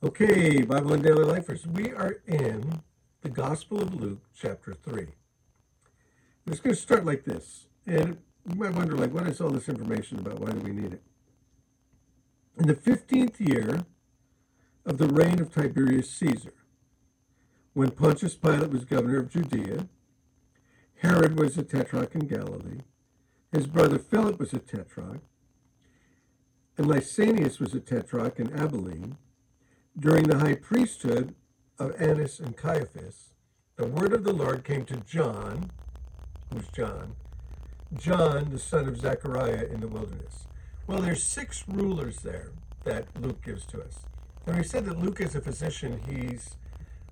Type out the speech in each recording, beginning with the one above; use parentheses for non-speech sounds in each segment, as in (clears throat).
Okay, Bible in Daily Lifers, we are in the Gospel of Luke, chapter 3. It's going to start like this. And you might wonder, like, what is all this information about? Why do we need it? In the 15th year of the reign of Tiberius Caesar, when Pontius Pilate was governor of Judea, Herod was a tetrarch in Galilee, his brother Philip was a tetrarch, and Lysanias was a tetrarch in Abilene, during the high priesthood of Annas and Caiaphas, the word of the Lord came to John, who's John, John, the son of Zechariah in the wilderness. Well, there's six rulers there that Luke gives to us. And we said that Luke is a physician, he's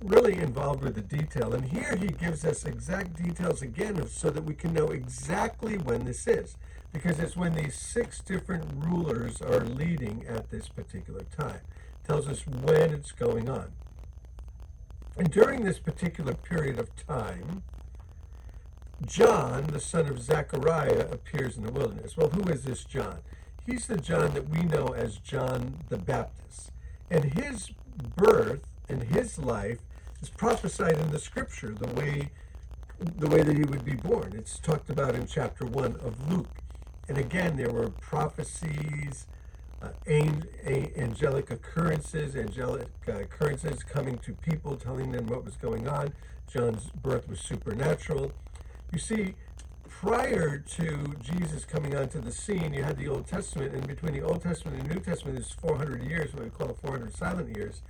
really involved with the detail. And here he gives us exact details again so that we can know exactly when this is. Because it's when these six different rulers are leading at this particular time tells us when it's going on. And during this particular period of time, John, the son of Zechariah, appears in the wilderness. Well, who is this John? He's the John that we know as John the Baptist. And his birth and his life is prophesied in the scripture the way the way that he would be born. It's talked about in chapter 1 of Luke. And again, there were prophecies uh, angelic occurrences, angelic uh, occurrences coming to people, telling them what was going on. John's birth was supernatural. You see, prior to Jesus coming onto the scene, you had the Old Testament, and between the Old Testament and New Testament, is 400 years, what we call 400 silent years.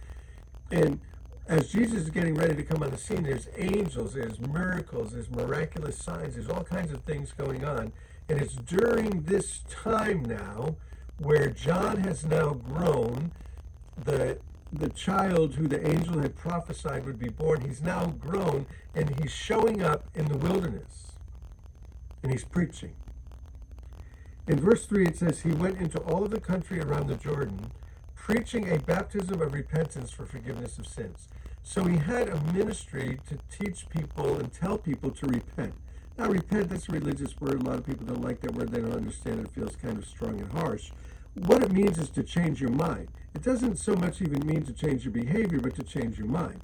And as Jesus is getting ready to come on the scene, there's angels, there's miracles, there's miraculous signs, there's all kinds of things going on. And it's during this time now where John has now grown, the the child who the angel had prophesied would be born, he's now grown and he's showing up in the wilderness and he's preaching. In verse 3, it says, He went into all of the country around the Jordan, preaching a baptism of repentance for forgiveness of sins. So he had a ministry to teach people and tell people to repent. Now, repent, that's a religious word. A lot of people don't like that word. They don't understand it. It feels kind of strong and harsh. What it means is to change your mind. It doesn't so much even mean to change your behavior, but to change your mind.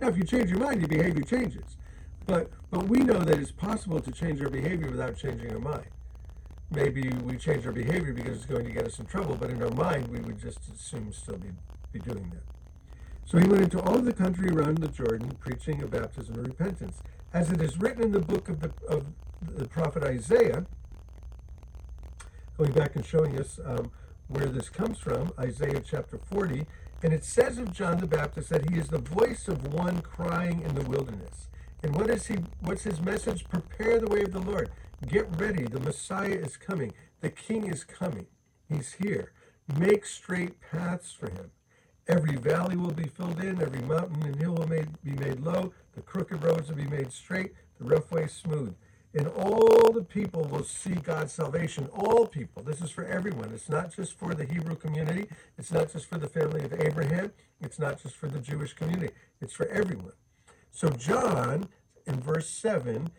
Now, if you change your mind, your behavior changes. But, but we know that it's possible to change our behavior without changing our mind. Maybe we change our behavior because it's going to get us in trouble, but in our mind, we would just assume still be, be doing that. So he went into all the country around the Jordan, preaching a baptism of repentance. As it is written in the book of the, of the prophet Isaiah, going back and showing us um, where this comes from, Isaiah chapter 40, and it says of John the Baptist that he is the voice of one crying in the wilderness. And what is he what's his message? Prepare the way of the Lord. Get ready. The Messiah is coming. The king is coming. He's here. Make straight paths for him. Every valley will be filled in, every mountain and hill will made, be made low, the crooked roads will be made straight, the rough way smooth and all the people will see God's salvation. All people. This is for everyone. It's not just for the Hebrew community. It's not just for the family of Abraham. It's not just for the Jewish community. It's for everyone. So John, in verse 7,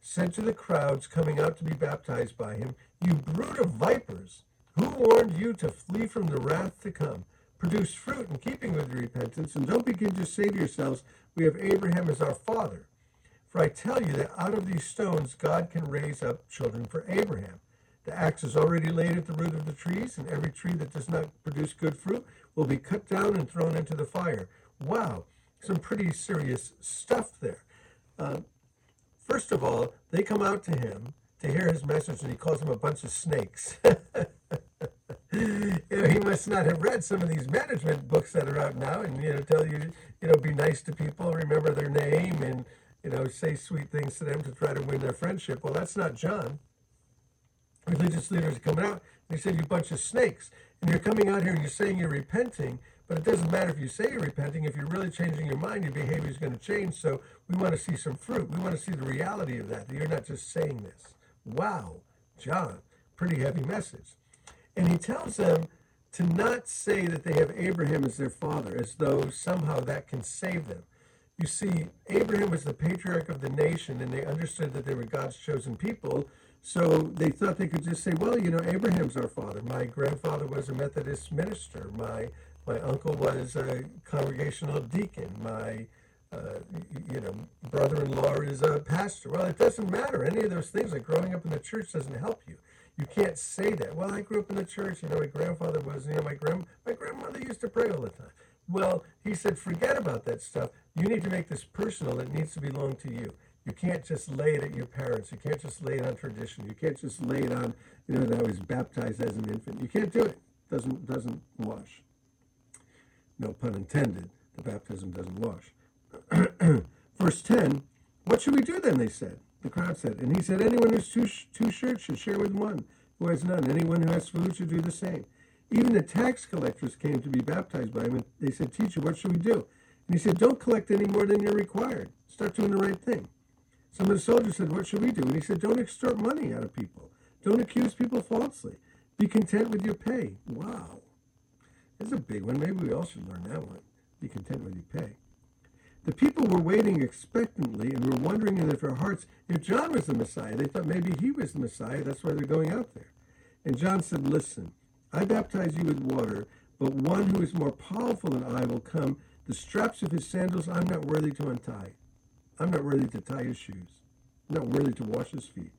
said to the crowds coming out to be baptized by him, You brood of vipers, who warned you to flee from the wrath to come? Produce fruit in keeping with your repentance, and don't begin to say to yourselves, We have Abraham as our father. For I tell you that out of these stones God can raise up children for Abraham. The axe is already laid at the root of the trees, and every tree that does not produce good fruit will be cut down and thrown into the fire. Wow, some pretty serious stuff there. Uh, first of all, they come out to him to hear his message, and he calls them a bunch of snakes. (laughs) you know, he must not have read some of these management books that are out now, and you know, tell you, you know, be nice to people, remember their name, and you know, say sweet things to them to try to win their friendship. Well, that's not John. Religious leaders are coming out. They said, you bunch of snakes. And you're coming out here and you're saying you're repenting, but it doesn't matter if you say you're repenting. If you're really changing your mind, your behavior is going to change. So we want to see some fruit. We want to see the reality of that, that you're not just saying this. Wow, John, pretty heavy message. And he tells them to not say that they have Abraham as their father, as though somehow that can save them. You see, Abraham was the patriarch of the nation, and they understood that they were God's chosen people. So they thought they could just say, well, you know, Abraham's our father. My grandfather was a Methodist minister. My My uncle was a congregational deacon. My uh, you know, brother-in-law is a pastor. Well, it doesn't matter. Any of those things, like growing up in the church, doesn't help you. You can't say that. Well, I grew up in the church. You know, my grandfather was. You know, my grand my grandmother used to pray all the time. Well, he said, forget about that stuff. You need to make this personal. It needs to belong to you. You can't just lay it at your parents. You can't just lay it on tradition. You can't just lay it on, you know, that I was baptized as an infant. You can't do it. Doesn't doesn't wash. No pun intended. The baptism doesn't wash. (clears throat) Verse 10, what should we do then? They said. The crowd said. And he said, anyone who has two, two shirts should share with one who has none. Anyone who has food should do the same. Even the tax collectors came to be baptized by him, and they said, Teacher, what should we do? And he said, Don't collect any more than you're required. Start doing the right thing. Some of the soldiers said, What should we do? And he said, Don't extort money out of people. Don't accuse people falsely. Be content with your pay. Wow. That's a big one. Maybe we all should learn that one. Be content with your pay. The people were waiting expectantly and were wondering in their hearts if John was the Messiah. They thought maybe he was the Messiah. That's why they're going out there. And John said, Listen, I baptize you with water, but one who is more powerful than I will come. The straps of his sandals I'm not worthy to untie. I'm not worthy to tie his shoes. I'm not worthy to wash his feet.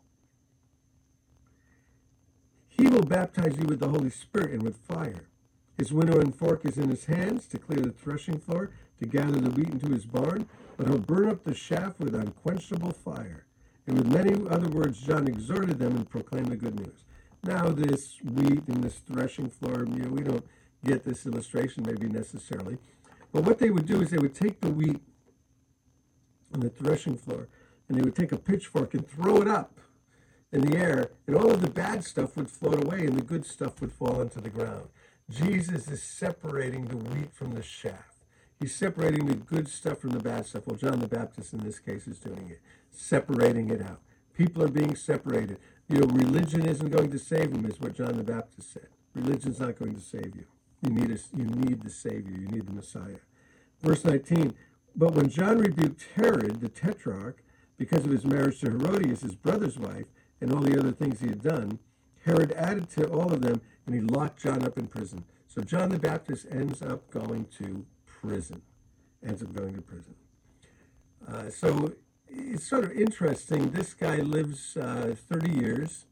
He will baptize you with the Holy Spirit and with fire. His winnowing fork is in his hands to clear the threshing floor, to gather the wheat into his barn, but he'll burn up the chaff with unquenchable fire. And with many other words, John exhorted them and proclaimed the good news. Now, this wheat and this threshing floor, you know, we don't get this illustration maybe necessarily. But what they would do is they would take the wheat on the threshing floor and they would take a pitchfork and throw it up in the air, and all of the bad stuff would float away and the good stuff would fall into the ground. Jesus is separating the wheat from the chaff. He's separating the good stuff from the bad stuff. Well, John the Baptist in this case is doing it, separating it out. People are being separated. You know, religion isn't going to save them, is what John the Baptist said. Religion's not going to save you. You need a, you need the Savior. You need the Messiah. Verse 19. But when John rebuked Herod the Tetrarch because of his marriage to Herodias, his brother's wife, and all the other things he had done, Herod added to all of them, and he locked John up in prison. So John the Baptist ends up going to prison, ends up going to prison. Uh, so it's sort of interesting. This guy lives uh, 30 years.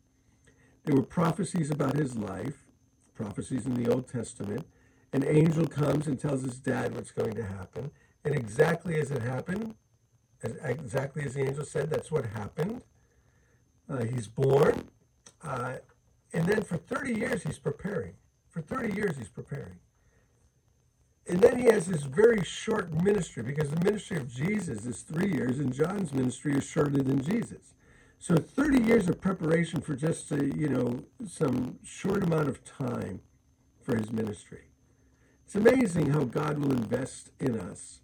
There were prophecies about his life, prophecies in the Old Testament. An angel comes and tells his dad what's going to happen. And exactly as it happened, as, exactly as the angel said, that's what happened. Uh, he's born. Uh, and then for 30 years, he's preparing. For 30 years, he's preparing and then he has this very short ministry because the ministry of Jesus is three years and John's ministry is shorter than Jesus. So 30 years of preparation for just a, you know some short amount of time for his ministry. It's amazing how God will invest in us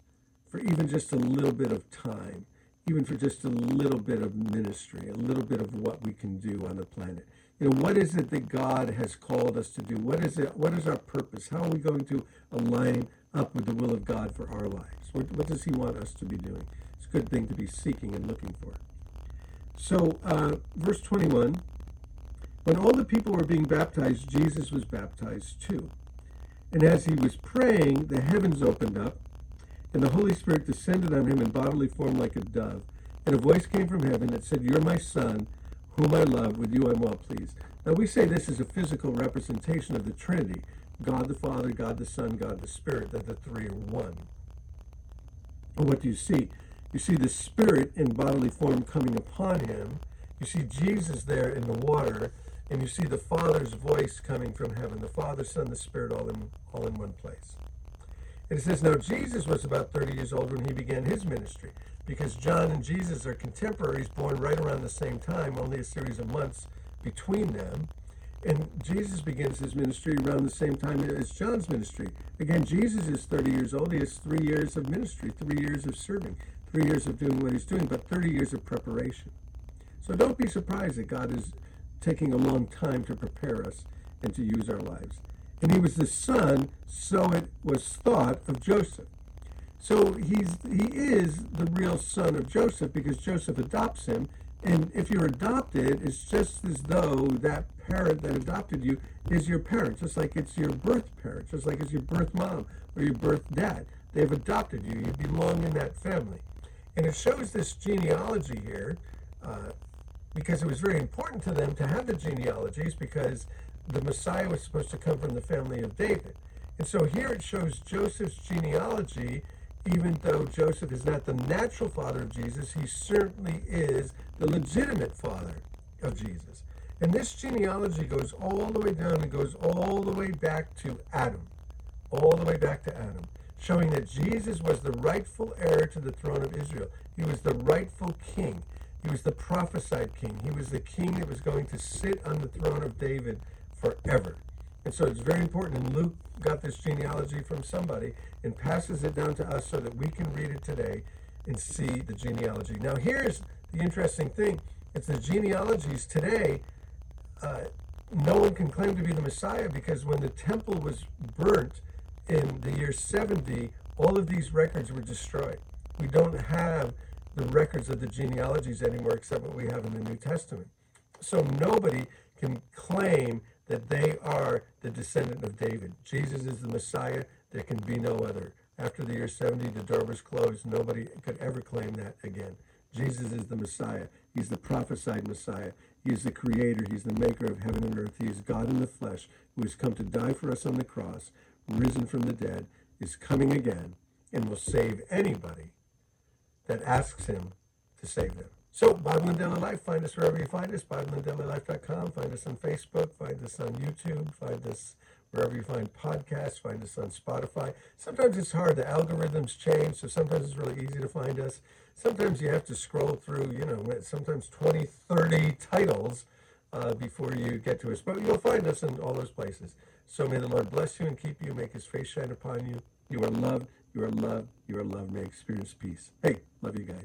for even just a little bit of time, even for just a little bit of ministry, a little bit of what we can do on the planet you know what is it that god has called us to do? What is it what is our purpose? How are we going to align up with the will of god for our lives? What, what does he want us to be doing? It's a good thing to be seeking and looking for. So uh, verse 21 when all the people were being baptized jesus was baptized too. And as he was praying the heavens opened up and the holy spirit descended on him in bodily form like a dove. And a voice came from heaven that said you're my son whom I love, with you I'm well pleased. Now we say this is a physical representation of the Trinity God the Father, God the Son, God the Spirit, that the three are one. And what do you see? You see the Spirit in bodily form coming upon him. You see Jesus there in the water, and you see the Father's voice coming from heaven. The Father, Son, the Spirit, all in all in one place. And it says, Now Jesus was about 30 years old when he began his ministry because John and Jesus are contemporaries, born right around the same time, only a series of months between them. And Jesus begins his ministry around the same time as John's ministry. Again, Jesus is 30 years old. He has three years of ministry, three years of serving, three years of doing what he's doing, but 30 years of preparation. So don't be surprised that God is taking a long time to prepare us and to use our lives. And he was the son, so it was thought, of Joseph. So he's he is the real son of Joseph because Joseph adopts him And if you're adopted, it's just as though that parent that adopted you is your parent, just like it's your birth parent, just like it's your birth mom or your birth dad. They've adopted you. You belong in that family. And it shows this genealogy here uh, because it was very important to them to have the genealogies because the Messiah was supposed to come from the family of David. And so here it shows Joseph's genealogy, even though Joseph is not the natural father of Jesus, he certainly is the legitimate father of Jesus. And this genealogy goes all the way down and goes all the way back to Adam, all the way back to Adam, showing that Jesus was the rightful heir to the throne of Israel. He was the rightful king. He was the prophesied king. He was the king that was going to sit on the throne of David forever. And so it's very important. And Luke got this genealogy from somebody and passes it down to us so that we can read it today and see the genealogy. Now, here's the interesting thing it's the genealogies today. Uh, no one can claim to be the Messiah because when the temple was burnt in the year 70, all of these records were destroyed. We don't have the records of the genealogies anymore except what we have in the New Testament. So nobody can claim that they are the descendant of David. Jesus is the Messiah. There can be no other. After the year 70, the door was closed. Nobody could ever claim that again. Jesus is the Messiah. He's the prophesied Messiah. He is the creator. He's the maker of heaven and earth. He is God in the flesh who has come to die for us on the cross, risen from the dead, is coming again, and will save anybody that asks him to save them. So, Bible in Daily Life, find us wherever you find us, BibleandDailyLife.com. Find us on Facebook, find us on YouTube, find us wherever you find podcasts, find us on Spotify. Sometimes it's hard, the algorithms change, so sometimes it's really easy to find us. Sometimes you have to scroll through, you know, sometimes 20, 30 titles uh, before you get to us. But you'll find us in all those places. So may the Lord bless you and keep you, make his face shine upon you. You are loved, you are loved, you are loved. May experience peace. Hey, love you guys.